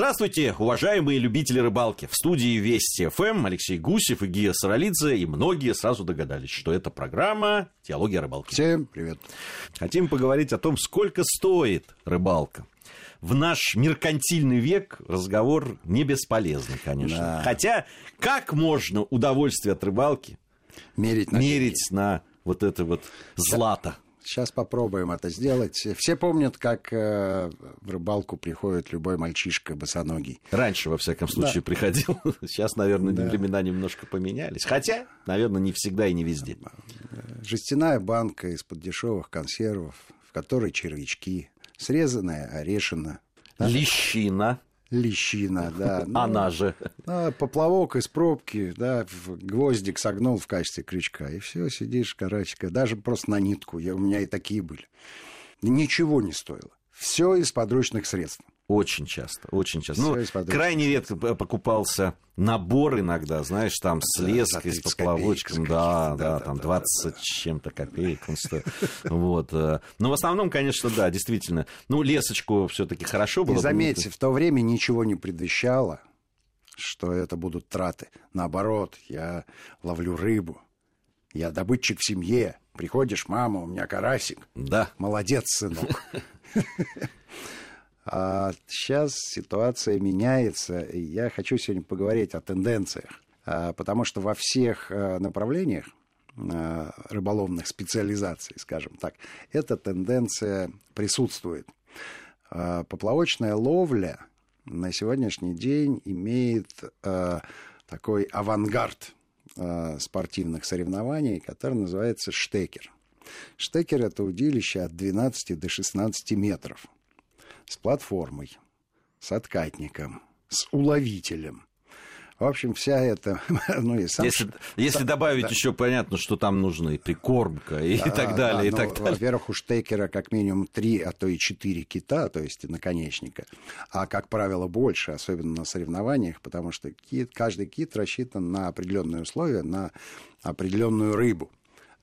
Здравствуйте, уважаемые любители рыбалки. В студии Вести ФМ Алексей Гусев и Гия Саралидзе. И многие сразу догадались, что это программа «Теология рыбалки». Всем привет. Хотим поговорить о том, сколько стоит рыбалка. В наш меркантильный век разговор не бесполезный, конечно. Да. Хотя, как можно удовольствие от рыбалки мерить на, мерить на вот это вот злато? Сейчас попробуем это сделать. Все помнят, как э, в рыбалку приходит любой мальчишка босоногий. Раньше, во всяком случае, да. приходил. Сейчас, наверное, да. времена немножко поменялись. Хотя, наверное, не всегда и не везде. Жестяная банка из-под дешевых консервов, в которой червячки, срезанная орешина. Да? Лещина лещина, да. Ну, Она же. Да, поплавок из пробки, да, гвоздик согнул в качестве крючка, и все, сидишь, карасика, даже просто на нитку, я, у меня и такие были. Ничего не стоило. Все из подручных средств. Очень часто, очень часто. Ну, крайне редко покупался набор иногда, знаешь, там с леской, с поплавочком, да, да, да, там 20 с чем-то копеек он стоит. Вот. Э. Но в основном, конечно, да, действительно. Ну, лесочку все таки хорошо было. И заметьте, в то время ничего не предвещало, что это будут траты. Наоборот, я ловлю рыбу, я добытчик в семье. Приходишь, мама, у меня карасик. Да. Молодец, сынок. А сейчас ситуация меняется, и я хочу сегодня поговорить о тенденциях, а, потому что во всех а, направлениях а, рыболовных специализаций, скажем так, эта тенденция присутствует. Поплавочная ловля на сегодняшний день имеет такой авангард спортивных соревнований, который называется штекер. Штекер – это удилище от 12 до 16 метров – с платформой, с откатником, с уловителем. В общем, вся эта... Ну, и сам... Если, если добавить да. еще, понятно, что там нужна и прикормка, и, да, и так далее, да, и ну, так далее. Во-первых, у штекера как минимум три, а то и четыре кита, то есть наконечника. А, как правило, больше, особенно на соревнованиях, потому что кит, каждый кит рассчитан на определенные условия, на определенную рыбу.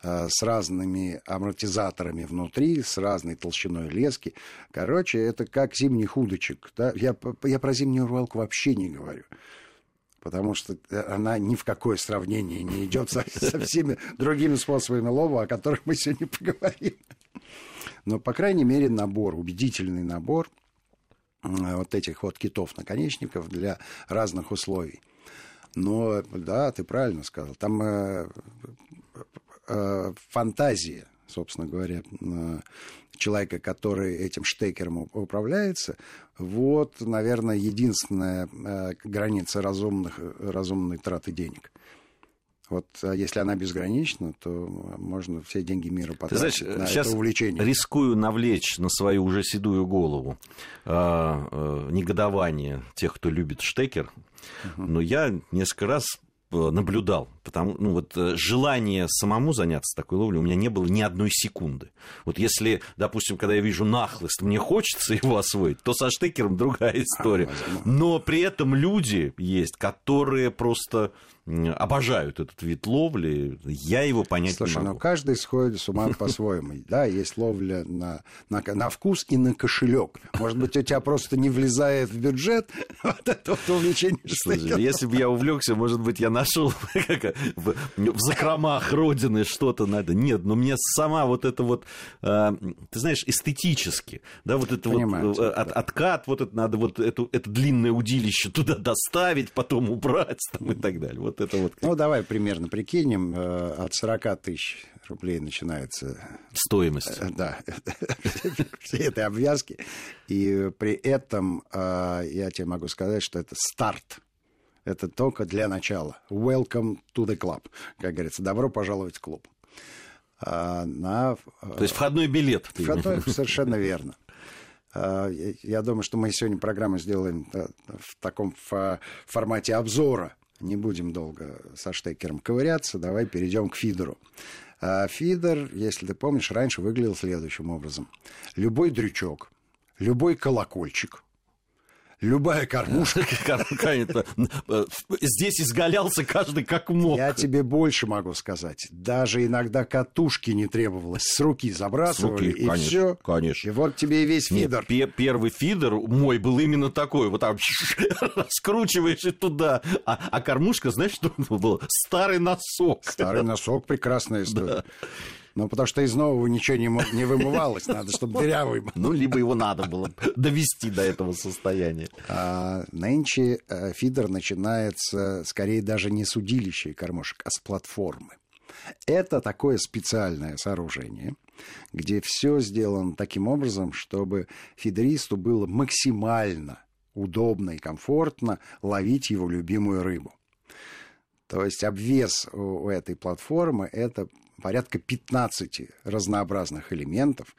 Э, с разными амортизаторами внутри, с разной толщиной лески. Короче, это как зимних удочек. Да? Я, я про зимнюю рыбалку вообще не говорю потому что она ни в какое сравнение не идет со, со всеми другими способами лова, о которых мы сегодня поговорим. Но, по крайней мере, набор, убедительный набор э, вот этих вот китов-наконечников для разных условий. Но, да, ты правильно сказал, там э, э, фантазия, собственно говоря, э, человека, который этим штекером управляется, вот, наверное, единственная э, граница разумных, разумной траты денег. Вот а если она безгранична, то можно все деньги мира потратить Ты знаешь, на сейчас это увлечение. рискую навлечь на свою уже седую голову э, э, негодование тех, кто любит штекер. Угу. Но я несколько раз Э, наблюдал, потому ну вот э, желание самому заняться такой ловлей у меня не было ни одной секунды. Вот если, допустим, когда я вижу нахлыст, мне хочется его освоить, то со штекером другая история. Но при этом люди есть, которые просто обожают этот вид ловли, я его понять Слушай, не могу. ну каждый сходит с ума по-своему. Да, есть ловля на, на, на вкус и на кошелек. Может быть, у тебя просто не влезает в бюджет вот это вот увлечение. Слушай, если бы я увлекся, может быть, я нашел в, в закромах родины что-то надо. Нет, но мне сама вот это вот, э, ты знаешь, эстетически, да, вот это Понимаю, вот э, от, откат, вот это надо вот эту, это длинное удилище туда доставить, потом убрать там, и так далее. Вот это вот. Ну, давай примерно прикинем. Э, от 40 тысяч рублей начинается... Стоимость. Да, всей этой обвязки. И при этом я тебе могу сказать, что это старт это только для начала. Welcome to the club, как говорится. Добро пожаловать в клуб. А на... То есть входной билет. Входной, совершенно верно. А, я думаю, что мы сегодня программу сделаем э, в таком формате обзора. Не будем долго со штекером ковыряться. Давай перейдем к фидеру. А, фидер, если ты помнишь, раньше выглядел следующим образом. Любой дрючок, любой колокольчик, Любая кормушка. Здесь изгалялся каждый как мог. Я тебе больше могу сказать. Даже иногда катушки не требовалось. С руки забрасывали, и все. Конечно. И вот тебе и весь фидер. первый фидер мой был именно такой. Вот там скручиваешь и туда. А, а кормушка, знаешь, что был? Старый носок. Старый носок, прекрасная история. Ну, потому что из нового ничего не, не вымывалось, надо, чтобы дырявый был. Ну, либо его надо было довести до этого состояния. А, нынче э, фидер начинается скорее даже не с удилища и кормушек, а с платформы. Это такое специальное сооружение, где все сделано таким образом, чтобы фидеристу было максимально удобно и комфортно ловить его любимую рыбу. То есть обвес у этой платформы – это порядка 15 разнообразных элементов.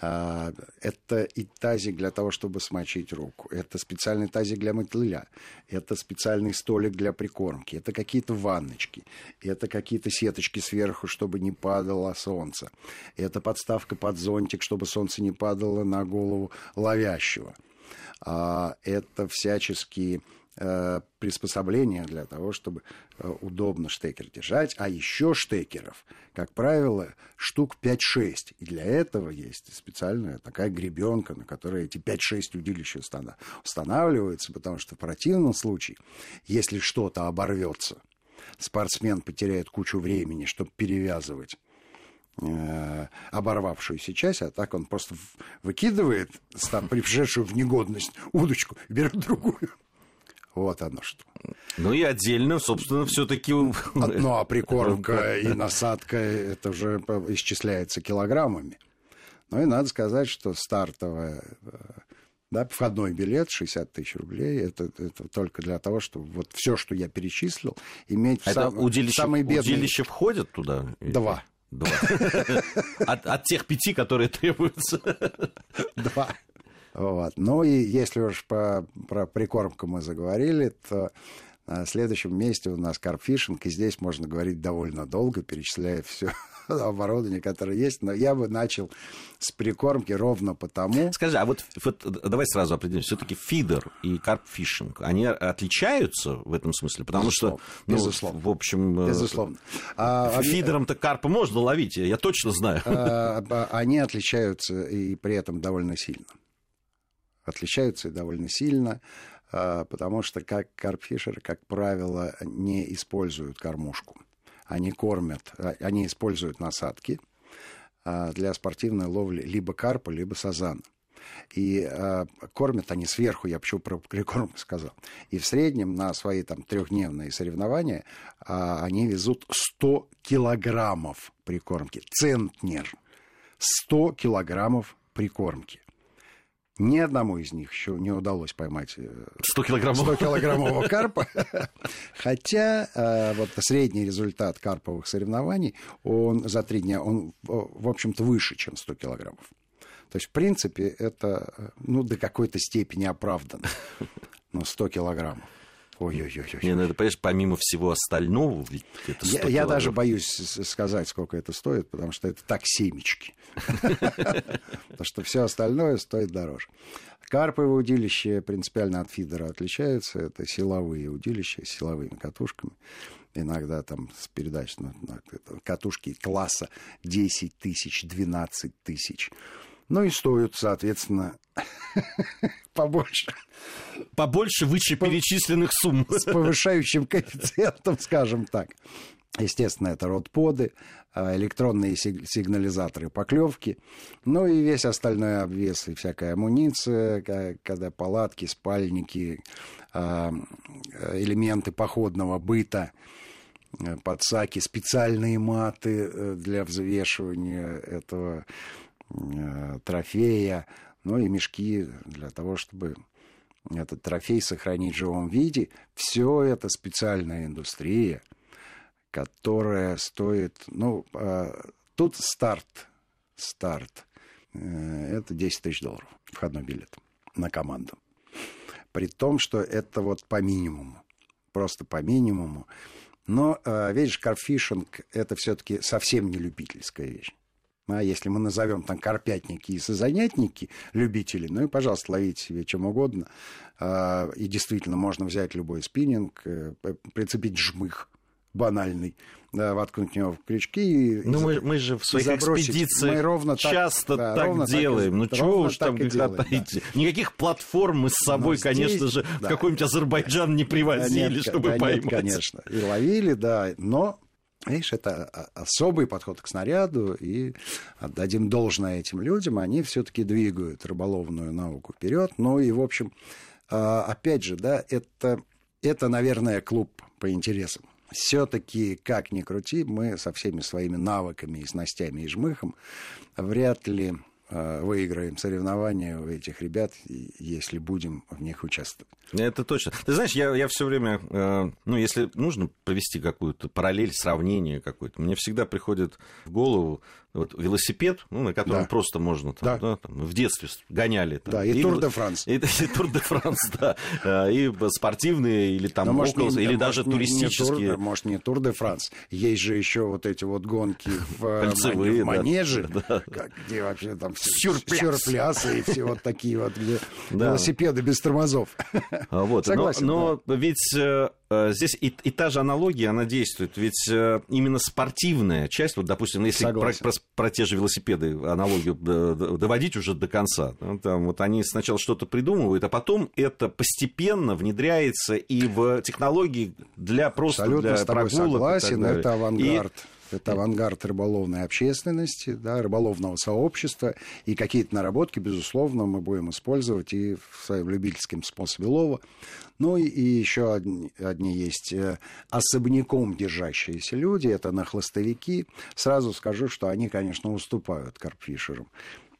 А, это и тазик для того, чтобы смочить руку. Это специальный тазик для мотыля. Это специальный столик для прикормки. Это какие-то ванночки. Это какие-то сеточки сверху, чтобы не падало солнце. Это подставка под зонтик, чтобы солнце не падало на голову ловящего. А, это всяческие приспособления для того, чтобы э, удобно штекер держать. А еще штекеров, как правило, штук 5-6. И для этого есть специальная такая гребенка, на которой эти 5-6 удилища устанавливаются, потому что в противном случае, если что-то оборвется, спортсмен потеряет кучу времени, чтобы перевязывать э, оборвавшуюся часть, а так он просто выкидывает там, пришедшую в негодность удочку, берет другую. Вот оно что. Ну и отдельно, собственно, все-таки... Ну а прикормка и насадка, это уже исчисляется килограммами. Ну и надо сказать, что стартовая э, да, входной билет 60 тысяч рублей, это, это только для того, чтобы вот все, что я перечислил, иметь это сам, удилище, самые бедные... Удилище входят туда? Два. Два. От, от тех пяти, которые требуются. Два. Вот. Ну и если уж по, про прикормку мы заговорили, то на следующем месте у нас карпфишинг, и здесь можно говорить довольно долго, перечисляя все оборудование, которое есть, но я бы начал с прикормки ровно потому... Скажи, а вот, вот давай сразу определим, все-таки фидер и карпфишинг, они отличаются в этом смысле? Потому безусловно, что, ну, безусловно. в общем... Э, безусловно. А, Фидером-то карпа можно ловить, я точно знаю. А, они отличаются и при этом довольно сильно отличаются довольно сильно, а, потому что как карпфишеры, как правило, не используют кормушку. Они кормят, а, они используют насадки а, для спортивной ловли либо карпа, либо сазана. И э, кормят они сверху, я почему про прикорм сказал. И в среднем на свои там трехдневные соревнования э, они везут 100 килограммов прикормки. Центнер. 100 килограммов прикормки. Ни одному из них еще не удалось поймать 100 килограммового, 100 килограммового карпа. Хотя э, вот средний результат карповых соревнований, он за три дня, он, в общем-то, выше, чем 100 килограммов. То есть, в принципе, это ну, до какой-то степени оправдано. Но 100 килограммов. Ой-ой-ой. Не, ну это, понимаешь, помимо всего остального, ведь это я, я даже боюсь сказать, сколько это стоит, потому что это так семечки. Потому что все остальное стоит дороже. Карповые удилища принципиально от фидера отличаются. Это силовые удилища с силовыми катушками. Иногда там с передач на катушки класса 10 тысяч, 12 тысяч. Ну и стоят, соответственно, побольше. Побольше вышеперечисленных сумм. С повышающим коэффициентом, скажем так. Естественно, это родподы, а, электронные сигнализаторы поклевки, ну и весь остальной обвес и всякая амуниция, когда палатки, спальники, а, элементы походного быта, э, подсаки, специальные маты э, для взвешивания этого Э, трофея, ну и мешки для того, чтобы этот трофей сохранить в живом виде. Все это специальная индустрия, которая стоит, ну, э, тут старт, старт, э, это 10 тысяч долларов, входной билет на команду. При том, что это вот по минимуму, просто по минимуму. Но, видишь, карфишинг – это все-таки совсем не любительская вещь. А если мы назовем там карпятники и созанятники, любители, ну и, пожалуйста, ловите себе чем угодно. А, и действительно, можно взять любой спиннинг, э, прицепить жмых банальный, да, воткнуть него в крючки. Ну, мы, мы же в своих экспедициях мы ровно часто так, да, так ровно делаем. Так, ну, чего уж там катаете. Да. Никаких платформ мы с собой, здесь, конечно же, да. в какой-нибудь Азербайджан не привозили, нет, чтобы да, поймать. Нет, конечно. И ловили, да, но Видишь, это особый подход к снаряду, и отдадим должное этим людям, они все-таки двигают рыболовную науку вперед. Ну и, в общем, а, опять же, да, это, это, наверное, клуб по интересам. Все-таки, как ни крути, мы со всеми своими навыками и снастями и жмыхом вряд ли выиграем соревнования у этих ребят, если будем в них участвовать. Это точно. Ты знаешь, я, я все время, э, ну, если нужно провести какую-то параллель, сравнение какое-то, мне всегда приходит в голову вот, велосипед, ну, на котором да. просто можно там, да. Да, там, в детстве гоняли. Там, да, и, и Тур де Франс. И, и Тур де Франс, да. Э, и спортивные, или там Но, около, может, или даже туристические. Не тур, может, не Тур де Франс. Есть же еще вот эти вот гонки в, Кольцевые, в манеже, да. где вообще там сюрпляс. сюрплясы и все вот такие вот, велосипеды без тормозов. А вот. Согласен. Но, но ведь э, э, здесь и, и та же аналогия, она действует. Ведь э, именно спортивная часть, вот, допустим, если про, про, про те же велосипеды аналогию доводить уже до конца, ну, там, вот они сначала что-то придумывают, а потом это постепенно внедряется и в технологии для просто Абсолютно для с тобой прогулок. согласен, это авангард. И это авангард рыболовной общественности, да, рыболовного сообщества. И какие-то наработки, безусловно, мы будем использовать и в своем любительском способе лова. Ну и, и еще одни, одни есть э, особняком держащиеся люди, это нахлостовики. Сразу скажу, что они, конечно, уступают карпфишерам.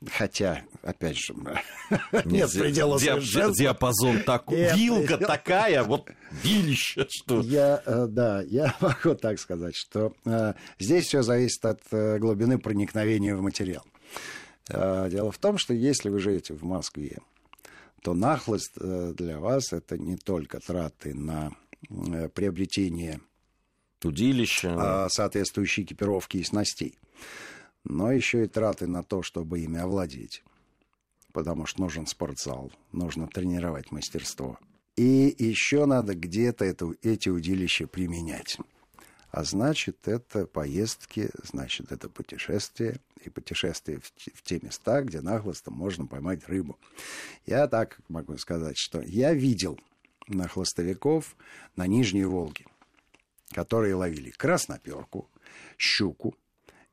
Хотя, опять же, нет предела диап- совершенства. Диапазон такой, вилка такая, вот вилище, что... Я, э, да, я могу так сказать, что э, здесь все зависит от э, глубины проникновения в материал. Дело в том, что если вы живете в Москве, то нахлость для вас это не только траты на приобретение удилища, а соответствующей экипировки и снастей но еще и траты на то, чтобы ими овладеть. Потому что нужен спортзал, нужно тренировать мастерство. И еще надо где-то это, эти удилища применять. А значит, это поездки, значит, это путешествие. И путешествие в, в те места, где нахлостом можно поймать рыбу. Я так могу сказать, что я видел нахлостовиков на Нижней Волге, которые ловили красноперку, щуку,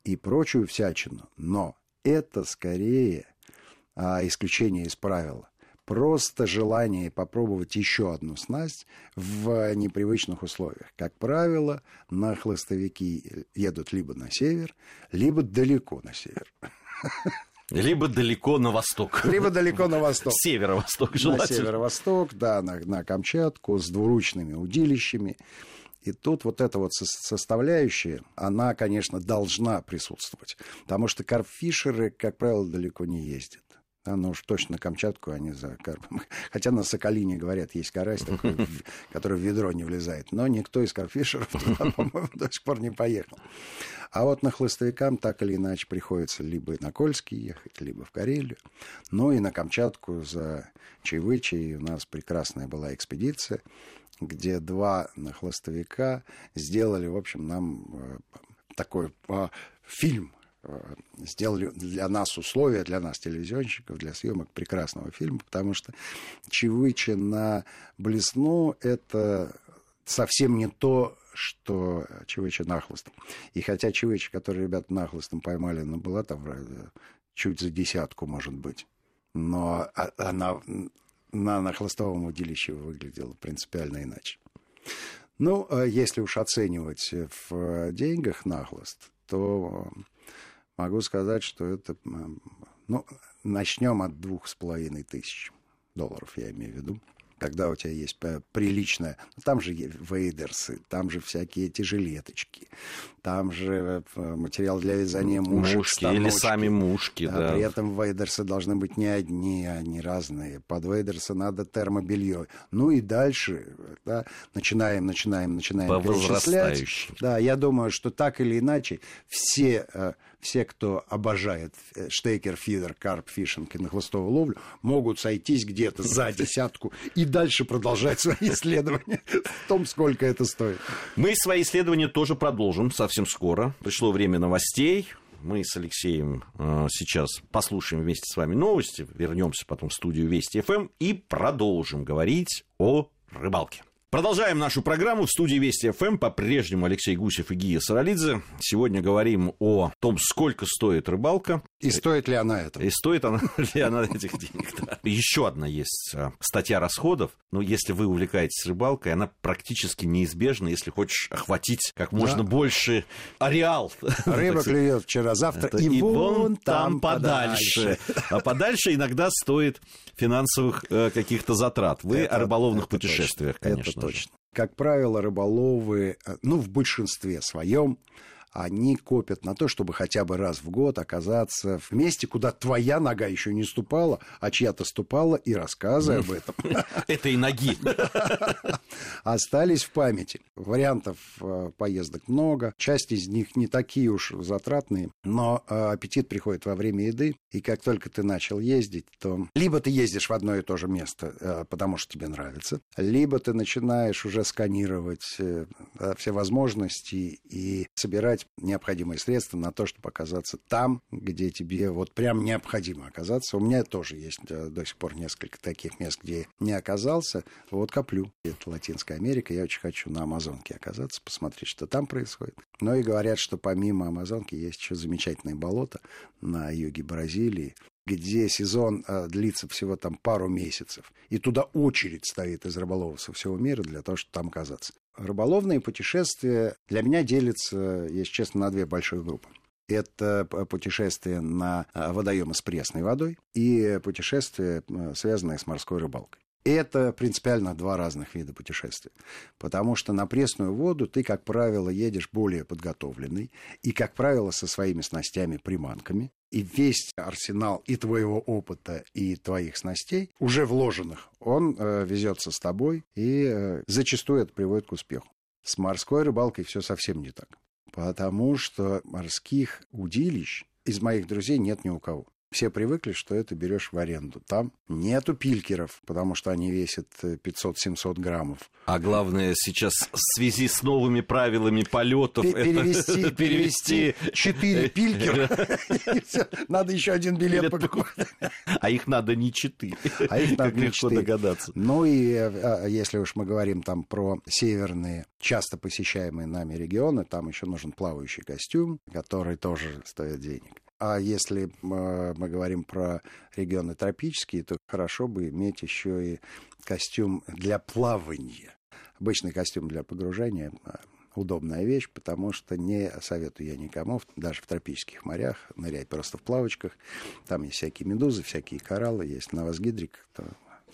и прочую всячину. Но это скорее а, исключение из правила. Просто желание попробовать еще одну снасть в непривычных условиях. Как правило, на хлыстовики едут либо на север, либо далеко на север. Либо далеко на восток. Либо далеко на восток. Северо-восток желательно. На северо-восток, да, на, на Камчатку с двуручными удилищами. И тут вот эта вот составляющая, она, конечно, должна присутствовать. Потому что карпфишеры, как правило, далеко не ездят. Да, ну уж точно на Камчатку они за карпом. Хотя на Соколине, говорят, есть карась такой, который в ведро не влезает. Но никто из карпфишеров туда, по-моему, до сих пор не поехал. А вот на хлыстовикам так или иначе приходится либо на Кольский ехать, либо в Карелию. Ну и на Камчатку за Чайвычей у нас прекрасная была экспедиция где два хлостовика сделали, в общем, нам э, такой э, фильм сделали для нас условия, для нас, телевизионщиков, для съемок прекрасного фильма, потому что Чевычи на Блесну — это совсем не то, что Чевычи нахлостом. И хотя Чевычи, который ребята нахлостом поймали, ну, была там чуть за десятку, может быть. Но а, она на, на хлыстовом удилище выглядело принципиально иначе. Ну, а если уж оценивать в деньгах нахлост, то могу сказать, что это... Ну, начнем от двух с половиной тысяч долларов, я имею в виду, когда у тебя есть приличная... Ну, там же вейдерсы, там же всякие эти жилеточки, там же э, материал для вязания мушек, Мушки или сами мушки, да. При этом вейдерсы должны быть не одни, а не разные. Под вейдерсы надо термобелье. Ну и дальше да, начинаем, начинаем, начинаем По перечислять. Да, я думаю, что так или иначе все э, все, кто обожает э, штейкер, фидер, карп, фишинг и на хвостовую ловлю, могут сойтись где-то за десятку и дальше продолжать свои исследования в том, сколько это стоит. Мы свои исследования тоже продолжим совсем скоро. Пришло время новостей. Мы с Алексеем э, сейчас послушаем вместе с вами новости, вернемся потом в студию Вести ФМ и продолжим говорить о рыбалке. Продолжаем нашу программу в студии Вести ФМ. По-прежнему Алексей Гусев и Гия Саралидзе. Сегодня говорим о том, сколько стоит рыбалка. И стоит ли она этого? И стоит она ли она этих денег. Да. Еще одна есть а, статья расходов. Но если вы увлекаетесь рыбалкой, она практически неизбежна, если хочешь охватить как можно да. больше ареал. Рыба клюет вчера-завтра и, и вон там подальше. А подальше иногда стоит финансовых э, каких-то затрат. Вы это, о рыболовных путешествиях, точно. конечно. Точно. Как правило, рыболовы, э, ну, в большинстве своем, они копят на то, чтобы хотя бы раз в год оказаться в месте, куда твоя нога еще не ступала, а чья-то ступала, и рассказы об этом. Это и ноги. Остались в памяти. Вариантов э, поездок много. Часть из них не такие уж затратные, но э, аппетит приходит во время еды. И как только ты начал ездить, то либо ты ездишь в одно и то же место, э, потому что тебе нравится, либо ты начинаешь уже сканировать все возможности и собирать необходимые средства на то, чтобы оказаться там, где тебе вот прям необходимо оказаться. У меня тоже есть э, до сих пор несколько таких мест, где не оказался. Вот коплю. Это Латинская Америка. Я очень хочу на Амазонке оказаться, посмотреть, что там происходит. Но и говорят, что помимо Амазонки есть еще замечательные болота на юге Бразилии, где сезон э, длится всего там пару месяцев, и туда очередь стоит из рыболовов со всего мира для того, чтобы там оказаться. Рыболовные путешествия для меня делятся, если честно, на две большие группы. Это путешествия на э, водоемы с пресной водой и путешествия, связанные с морской рыбалкой. Это принципиально два разных вида путешествий. Потому что на пресную воду ты, как правило, едешь более подготовленный и, как правило, со своими снастями-приманками. И весь арсенал и твоего опыта, и твоих снастей, уже вложенных, он э, везется с тобой, и э, зачастую это приводит к успеху. С морской рыбалкой все совсем не так. Потому что морских удилищ из моих друзей нет ни у кого. Все привыкли, что это берешь в аренду. Там нету пилькеров, потому что они весят 500-700 граммов. А главное сейчас в связи с новыми правилами полетов перевести, перевести 4 пилькера. Надо еще один билет покупать. А их надо не 4. А их надо не 4. догадаться. Ну и а, если уж мы говорим там про северные, часто посещаемые нами регионы, там еще нужен плавающий костюм, который тоже стоит денег. А если мы говорим про регионы тропические, то хорошо бы иметь еще и костюм для плавания. Обычный костюм для погружения а, удобная вещь, потому что не советую я никому, даже в тропических морях, нырять просто в плавочках. Там есть всякие медузы, всякие кораллы, есть новосгидрик, то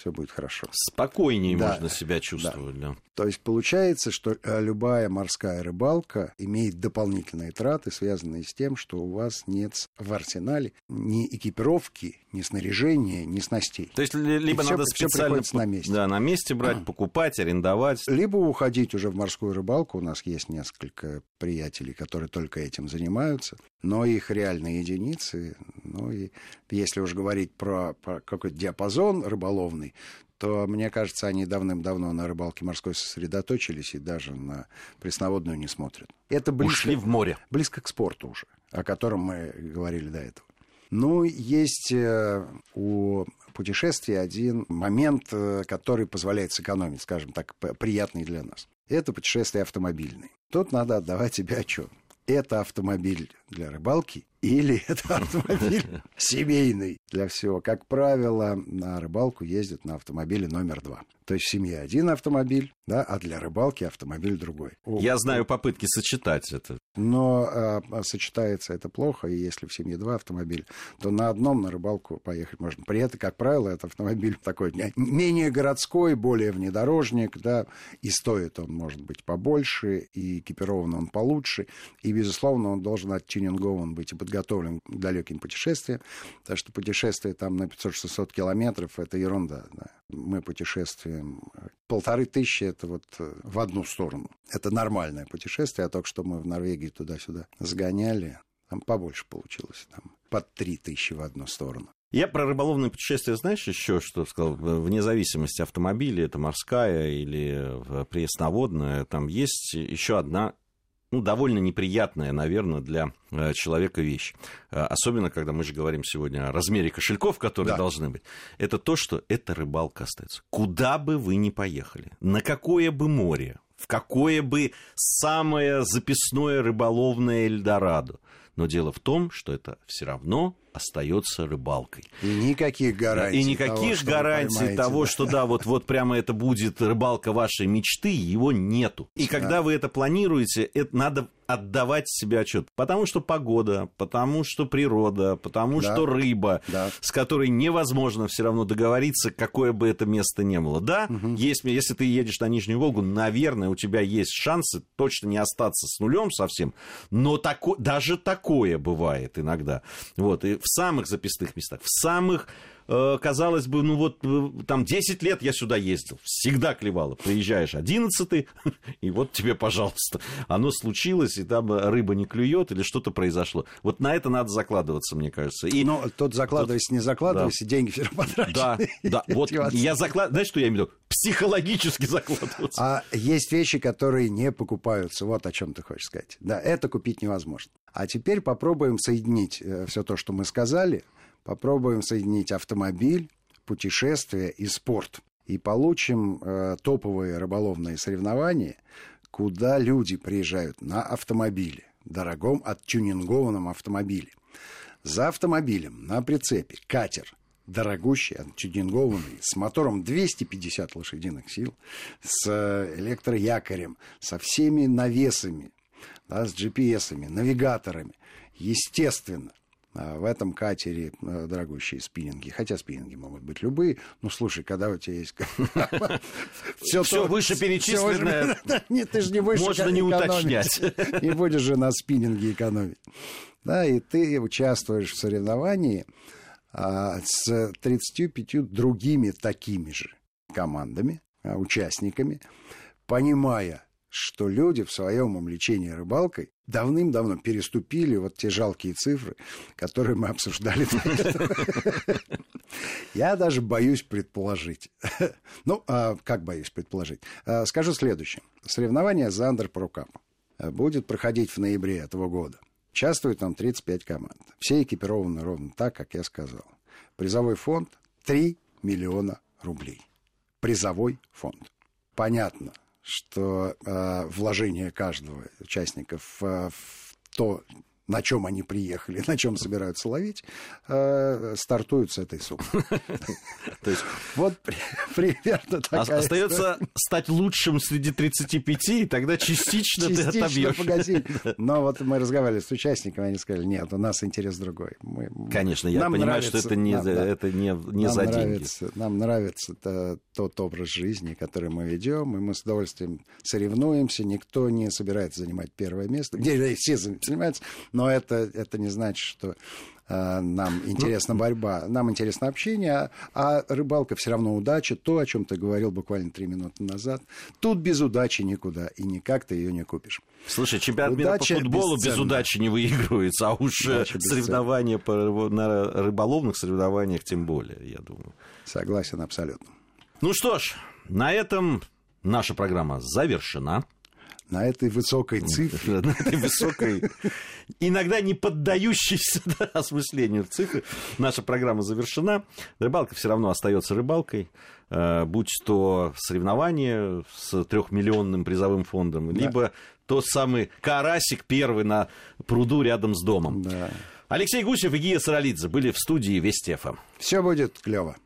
все будет хорошо. Спокойнее да, можно себя чувствовать, да. да. То есть получается, что э, любая морская рыбалка имеет дополнительные траты, связанные с тем, что у вас нет в арсенале ни экипировки, ни снаряжения, ни снастей. То есть либо надо все, специально все на месте. Да, на месте брать, а. покупать, арендовать. Либо уходить уже в морскую рыбалку. У нас есть несколько приятелей, которые только этим занимаются, но их реальные единицы. Ну и если уж говорить про, про какой-то диапазон рыболовный, то, мне кажется, они давным-давно на рыбалке морской сосредоточились и даже на пресноводную не смотрят. Это близко, Ушли в море. Близко к спорту уже, о котором мы говорили до этого. Ну, есть э, у путешествия один момент, э, который позволяет сэкономить, скажем так, приятный для нас. Это путешествие автомобильное. Тут надо отдавать себе отчет. Это автомобиль для рыбалки или это автомобиль семейный для всего. Как правило, на рыбалку ездят на автомобиле номер два. То есть в семье один автомобиль, да, а для рыбалки автомобиль другой. Я знаю попытки сочетать это. Но э, сочетается это плохо, и если в семье два автомобиля, то на одном на рыбалку поехать можно. При этом, как правило, это автомобиль такой менее городской, более внедорожник, да, и стоит он, может быть, побольше, и экипирован он получше, и, безусловно, он должен оттюнингован быть и подготовлен к далеким путешествиям, потому что путешествие там на 500-600 километров — это ерунда, да. Мы путешествуем полторы тысячи, это вот э, в одну сторону. Это нормальное путешествие, а только что мы в Норвегии туда-сюда сгоняли, там побольше получилось, там под три тысячи в одну сторону. Я про рыболовное путешествие, знаешь, еще что сказал? Вне зависимости автомобиля, это морская или пресноводная, там есть еще одна ну, довольно неприятная, наверное, для э, человека вещь. Э, особенно, когда мы же говорим сегодня о размере кошельков, которые да. должны быть. Это то, что эта рыбалка остается. Куда бы вы ни поехали, на какое бы море, в какое бы самое записное рыболовное Эльдорадо. Но дело в том, что это все равно остается рыбалкой. И никаких гарантий. И никаких того, гарантий того, да. что да, вот, вот прямо это будет рыбалка вашей мечты, его нету. И да. когда вы это планируете, это надо отдавать себе отчет. Потому что погода, потому что природа, потому да. что рыба, да. с которой невозможно все равно договориться, какое бы это место ни было. Да, угу. есть, если ты едешь на Нижнюю Волгу, наверное, у тебя есть шансы точно не остаться с нулем совсем, но тако, даже такое бывает иногда. Вот, и в самых записных местах, в самых Э, казалось бы, ну вот э, там 10 лет я сюда ездил, всегда клевало. Приезжаешь 11 и вот тебе, пожалуйста, оно случилось, и там рыба не клюет или что-то произошло. Вот на это надо закладываться, мне кажется. И Но тот закладывайся, тот... не закладывайся, да. деньги все равно потрачены. Да, да, вот я закладываю, знаешь, что я имею в виду? Психологически закладываться. А есть вещи, которые не покупаются, вот о чем ты хочешь сказать. Да, это купить невозможно. А теперь попробуем соединить э, все то, что мы сказали – попробуем соединить автомобиль, путешествие и спорт. И получим э, топовые рыболовные соревнования, куда люди приезжают на автомобиле, дорогом оттюнингованном автомобиле. За автомобилем на прицепе катер, дорогущий, оттюнингованный, с мотором 250 лошадиных сил, с э, электроякорем, со всеми навесами, да, с GPS-ами, навигаторами. Естественно, а, в этом катере э, дорогущие спиннинги. Хотя спиннинги могут быть любые. Ну, слушай, когда у тебя есть... Все вышеперечисленное. Нет, ты же не будешь Можно не уточнять. Не будешь же на спиннинге экономить. Да, и ты участвуешь в соревновании а, с 35 другими такими же командами, а, участниками, понимая, что люди в своем увлечении рыбалкой давным-давно переступили вот те жалкие цифры, которые мы обсуждали. Я даже боюсь предположить. Ну, а как боюсь предположить? А, скажу следующее. Соревнование «Зандер по рукам» будет проходить в ноябре этого года. Участвует там 35 команд. Все экипированы ровно так, как я сказал. Призовой фонд 3 миллиона рублей. Призовой фонд. Понятно, что э, вложение каждого участника в, в то, на чем они приехали, на чем собираются ловить, э, стартуют с этой суммы. То есть вот примерно такая Остается стать лучшим среди 35, и тогда частично ты отобьешь. Но вот мы разговаривали с участниками, они сказали, нет, у нас интерес другой. Конечно, я понимаю, что это не за деньги. Нам нравится тот образ жизни, который мы ведем, и мы с удовольствием соревнуемся, никто не собирается занимать первое место, где все занимаются, но это, это не значит, что э, нам интересна борьба, нам интересно общение, а рыбалка все равно удача, то, о чем ты говорил буквально три минуты назад. Тут без удачи никуда, и никак ты ее не купишь. Слушай, чемпионат мира по футболу бесценна. без удачи не выигрывается, а уж э, удача соревнования по, на рыболовных соревнованиях тем более, я думаю. Согласен абсолютно. Ну что ж, на этом наша программа завершена на этой высокой цифре. На этой высокой, иногда не поддающейся да, осмыслению цифры. Наша программа завершена. Рыбалка все равно остается рыбалкой. Э, будь то соревнование с трехмиллионным призовым фондом, да. либо тот самый карасик первый на пруду рядом с домом. Да. Алексей Гусев и Гия Саралидзе были в студии Вести ФМ. Все будет клево.